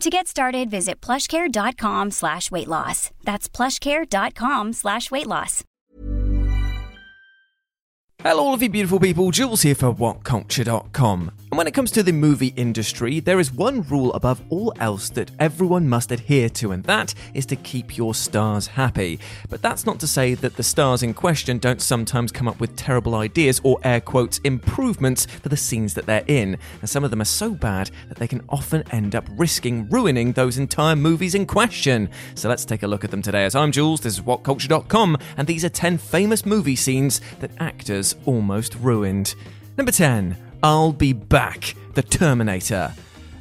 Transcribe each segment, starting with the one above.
To get started, visit plushcare.com slash weight loss. That's plushcare.com slash weight loss. Hello, all of you beautiful people. Jules here for WhatCulture.com. And when it comes to the movie industry, there is one rule above all else that everyone must adhere to, and that is to keep your stars happy. But that's not to say that the stars in question don't sometimes come up with terrible ideas or air quotes improvements for the scenes that they're in. And some of them are so bad that they can often end up risking ruining those entire movies in question. So let's take a look at them today. As I'm Jules, this is WhatCulture.com, and these are 10 famous movie scenes that actors almost ruined. Number 10. I'll be back. The Terminator.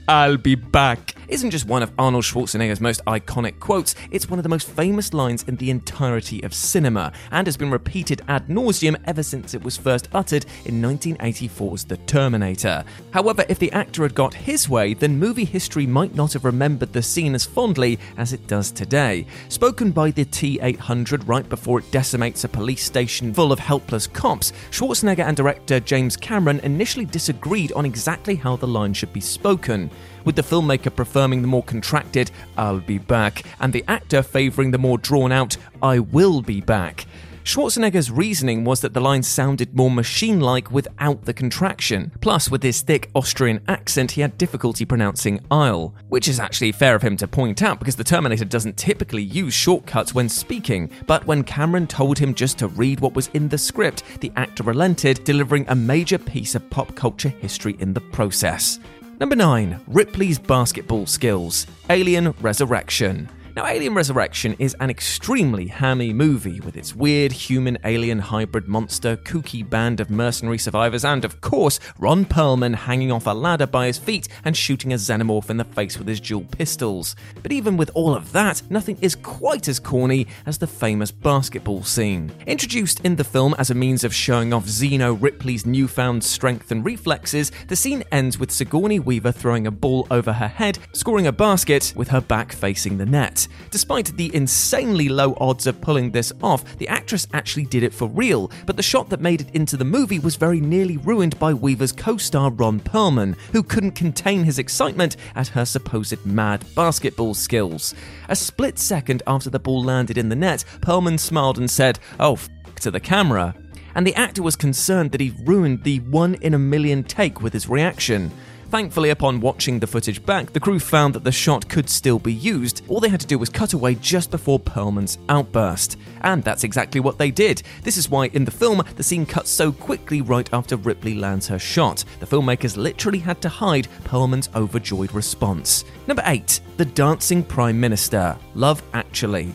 I'll be back isn't just one of Arnold Schwarzenegger's most iconic quotes, it's one of the most famous lines in the entirety of cinema, and has been repeated ad nauseum ever since it was first uttered in 1984's The Terminator. However, if the actor had got his way, then movie history might not have remembered the scene as fondly as it does today. Spoken by the T 800 right before it decimates a police station full of helpless cops, Schwarzenegger and director James Cameron initially disagreed on exactly how the line should be spoken with the filmmaker preferring the more contracted, I'll be back, and the actor favouring the more drawn out, I will be back. Schwarzenegger's reasoning was that the line sounded more machine like without the contraction. Plus, with his thick Austrian accent, he had difficulty pronouncing I'll, which is actually fair of him to point out because the Terminator doesn't typically use shortcuts when speaking. But when Cameron told him just to read what was in the script, the actor relented, delivering a major piece of pop culture history in the process. Number 9. Ripley's basketball skills Alien Resurrection. Now, Alien Resurrection is an extremely hammy movie with its weird human alien hybrid monster, kooky band of mercenary survivors, and of course, Ron Perlman hanging off a ladder by his feet and shooting a xenomorph in the face with his dual pistols. But even with all of that, nothing is quite as corny as the famous basketball scene. Introduced in the film as a means of showing off Zeno Ripley's newfound strength and reflexes, the scene ends with Sigourney Weaver throwing a ball over her head, scoring a basket with her back facing the net. Despite the insanely low odds of pulling this off, the actress actually did it for real, but the shot that made it into the movie was very nearly ruined by Weaver's co star Ron Perlman, who couldn't contain his excitement at her supposed mad basketball skills. A split second after the ball landed in the net, Perlman smiled and said, Oh, f to the camera. And the actor was concerned that he'd ruined the one in a million take with his reaction. Thankfully, upon watching the footage back, the crew found that the shot could still be used. All they had to do was cut away just before Perlman's outburst. And that's exactly what they did. This is why in the film, the scene cuts so quickly right after Ripley lands her shot. The filmmakers literally had to hide Perlman's overjoyed response. Number 8. The Dancing Prime Minister. Love Actually.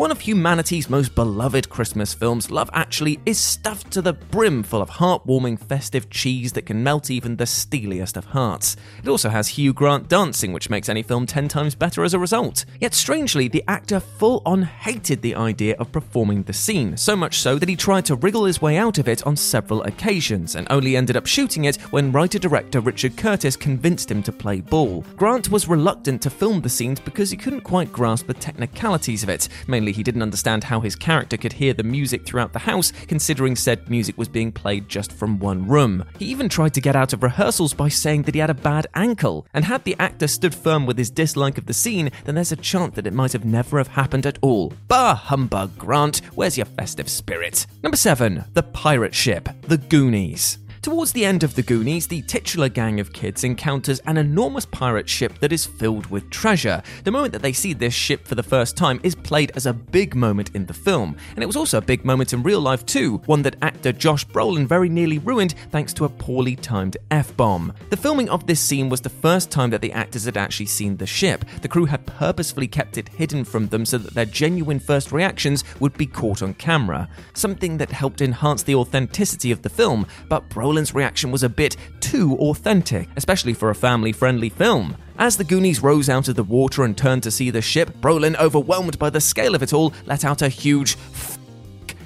One of humanity's most beloved Christmas films, Love Actually, is stuffed to the brim full of heartwarming festive cheese that can melt even the steeliest of hearts. It also has Hugh Grant dancing, which makes any film 10 times better as a result. Yet strangely, the actor full on hated the idea of performing the scene, so much so that he tried to wriggle his way out of it on several occasions, and only ended up shooting it when writer director Richard Curtis convinced him to play ball. Grant was reluctant to film the scenes because he couldn't quite grasp the technicalities of it, mainly he didn't understand how his character could hear the music throughout the house, considering said music was being played just from one room. He even tried to get out of rehearsals by saying that he had a bad ankle, and had the actor stood firm with his dislike of the scene, then there's a chance that it might have never have happened at all. Bah humbug, Grant, where's your festive spirit? Number 7. The Pirate Ship, The Goonies. Towards the end of The Goonies, the titular gang of kids encounters an enormous pirate ship that is filled with treasure. The moment that they see this ship for the first time is played as a big moment in the film, and it was also a big moment in real life too, one that actor Josh Brolin very nearly ruined thanks to a poorly timed F bomb. The filming of this scene was the first time that the actors had actually seen the ship. The crew had purposefully kept it hidden from them so that their genuine first reactions would be caught on camera, something that helped enhance the authenticity of the film, but Brolin's reaction was a bit too authentic, especially for a family friendly film. As the Goonies rose out of the water and turned to see the ship, Brolin, overwhelmed by the scale of it all, let out a huge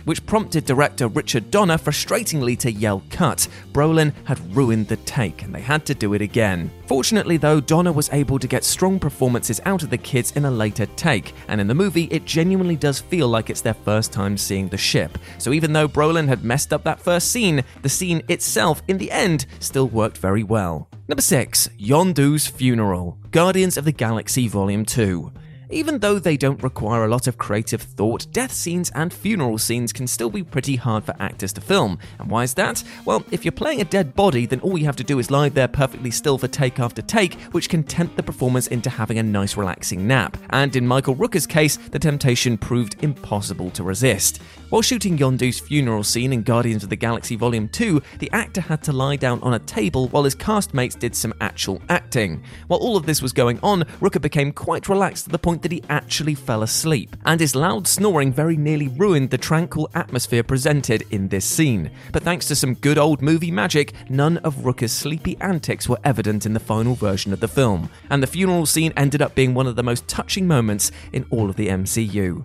which prompted director Richard Donner frustratingly to yell cut. Brolin had ruined the take and they had to do it again. Fortunately, though, Donner was able to get strong performances out of the kids in a later take, and in the movie, it genuinely does feel like it's their first time seeing the ship. So even though Brolin had messed up that first scene, the scene itself, in the end, still worked very well. Number 6 Yondu's Funeral Guardians of the Galaxy Volume 2. Even though they don't require a lot of creative thought, death scenes and funeral scenes can still be pretty hard for actors to film. And why is that? Well, if you're playing a dead body, then all you have to do is lie there perfectly still for take after take, which can tempt the performers into having a nice relaxing nap. And in Michael Rooker's case, the temptation proved impossible to resist. While shooting Yondu's funeral scene in Guardians of the Galaxy Volume 2, the actor had to lie down on a table while his castmates did some actual acting. While all of this was going on, Rooker became quite relaxed to the point that he actually fell asleep, and his loud snoring very nearly ruined the tranquil atmosphere presented in this scene. But thanks to some good old movie magic, none of Rooker's sleepy antics were evident in the final version of the film, and the funeral scene ended up being one of the most touching moments in all of the MCU.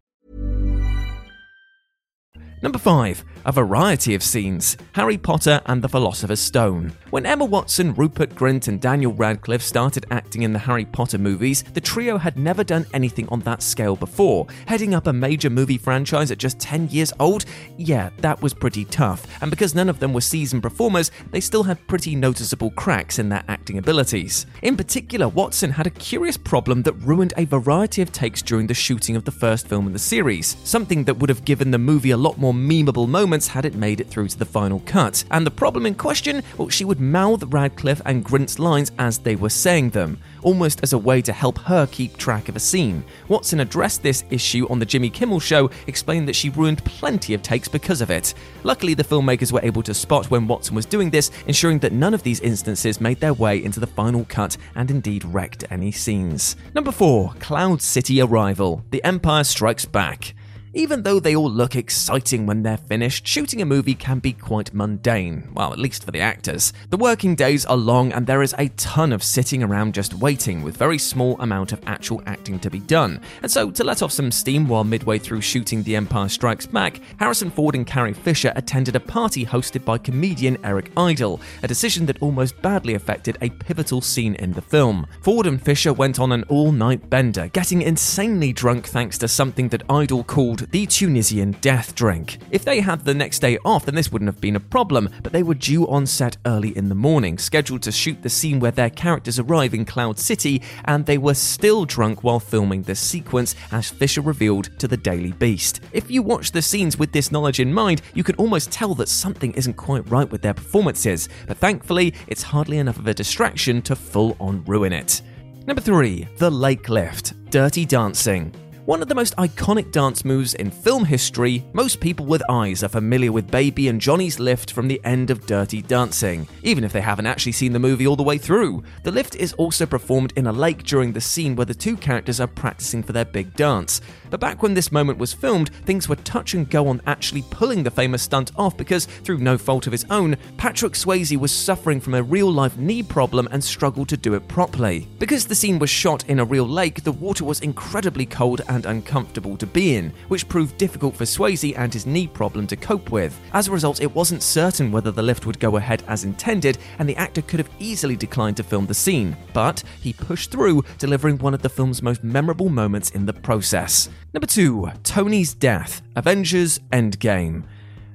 Number 5. A variety of scenes Harry Potter and the Philosopher's Stone. When Emma Watson, Rupert Grint, and Daniel Radcliffe started acting in the Harry Potter movies, the trio had never done anything on that scale before. Heading up a major movie franchise at just 10 years old? Yeah, that was pretty tough. And because none of them were seasoned performers, they still had pretty noticeable cracks in their acting abilities. In particular, Watson had a curious problem that ruined a variety of takes during the shooting of the first film in the series, something that would have given the movie a lot more memeable moments had it made it through to the final cut. And the problem in question, well, she would mouth Radcliffe and Grint's lines as they were saying them, almost as a way to help her keep track of a scene. Watson addressed this issue on the Jimmy Kimmel show, explained that she ruined plenty of takes because of it. Luckily, the filmmakers were able to spot when Watson was doing this, ensuring that none of these instances made their way into the final cut and indeed wrecked any scenes. Number 4 Cloud City Arrival The Empire Strikes Back. Even though they all look exciting when they're finished, shooting a movie can be quite mundane, well, at least for the actors. The working days are long and there is a ton of sitting around just waiting, with very small amount of actual acting to be done. And so, to let off some steam while midway through shooting The Empire Strikes Back, Harrison Ford and Carrie Fisher attended a party hosted by comedian Eric Idle, a decision that almost badly affected a pivotal scene in the film. Ford and Fisher went on an all-night bender, getting insanely drunk thanks to something that Idle called called the Tunisian death drink. If they had the next day off, then this wouldn't have been a problem, but they were due on set early in the morning, scheduled to shoot the scene where their characters arrive in Cloud City, and they were still drunk while filming this sequence, as Fisher revealed to the Daily Beast. If you watch the scenes with this knowledge in mind, you can almost tell that something isn't quite right with their performances, but thankfully, it's hardly enough of a distraction to full on ruin it. Number 3. The Lake Lift Dirty Dancing. One of the most iconic dance moves in film history, most people with eyes are familiar with Baby and Johnny's lift from the end of Dirty Dancing, even if they haven't actually seen the movie all the way through. The lift is also performed in a lake during the scene where the two characters are practicing for their big dance. But back when this moment was filmed, things were touch and go on actually pulling the famous stunt off because, through no fault of his own, Patrick Swayze was suffering from a real life knee problem and struggled to do it properly. Because the scene was shot in a real lake, the water was incredibly cold and uncomfortable to be in, which proved difficult for Swayze and his knee problem to cope with. As a result, it wasn't certain whether the lift would go ahead as intended, and the actor could have easily declined to film the scene. But he pushed through, delivering one of the film's most memorable moments in the process. Number 2 Tony's Death Avengers Endgame.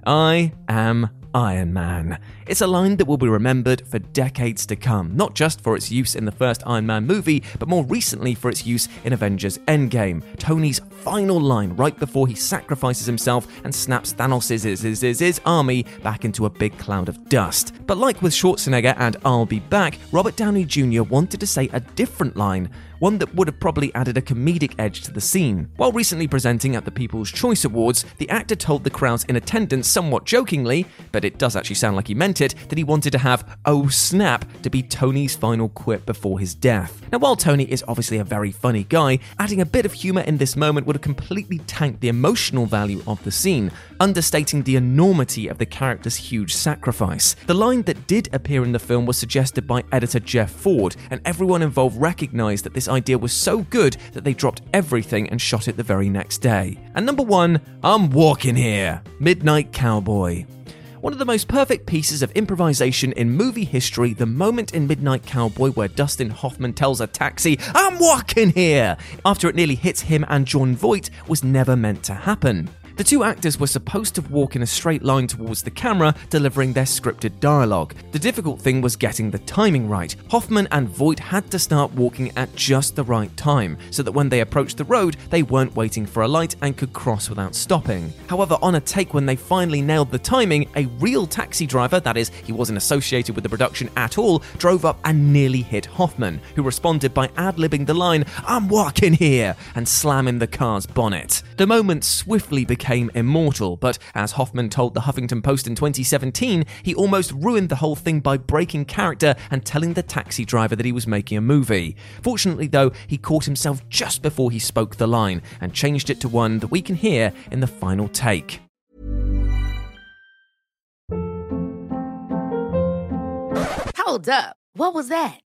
I am Iron Man. It's a line that will be remembered for decades to come, not just for its use in the first Iron Man movie, but more recently for its use in Avengers Endgame. Tony's final line right before he sacrifices himself and snaps Thanos' army back into a big cloud of dust. But like with Schwarzenegger and I'll Be Back, Robert Downey Jr. wanted to say a different line one that would have probably added a comedic edge to the scene. While recently presenting at the People's Choice Awards, the actor told the crowds in attendance somewhat jokingly, but it does actually sound like he meant it, that he wanted to have Oh Snap to be Tony's final quip before his death. Now, while Tony is obviously a very funny guy, adding a bit of humour in this moment would have completely tanked the emotional value of the scene, understating the enormity of the character's huge sacrifice. The line that did appear in the film was suggested by editor Jeff Ford, and everyone involved recognised that this idea was so good that they dropped everything and shot it the very next day. And number one, I'm walking here Midnight Cowboy. One of the most perfect pieces of improvisation in movie history, the moment in Midnight Cowboy where Dustin Hoffman tells a taxi, I'm walking here, after it nearly hits him and Jon Voight, was never meant to happen. The two actors were supposed to walk in a straight line towards the camera, delivering their scripted dialogue. The difficult thing was getting the timing right. Hoffman and Voight had to start walking at just the right time, so that when they approached the road, they weren't waiting for a light and could cross without stopping. However, on a take when they finally nailed the timing, a real taxi driver, that is, he wasn't associated with the production at all, drove up and nearly hit Hoffman, who responded by ad libbing the line, I'm walking here, and slamming the car's bonnet. The moment swiftly became became immortal, but as Hoffman told the Huffington Post in 2017, he almost ruined the whole thing by breaking character and telling the taxi driver that he was making a movie. Fortunately, though, he caught himself just before he spoke the line and changed it to one that we can hear in the final take. Hold up. What was that?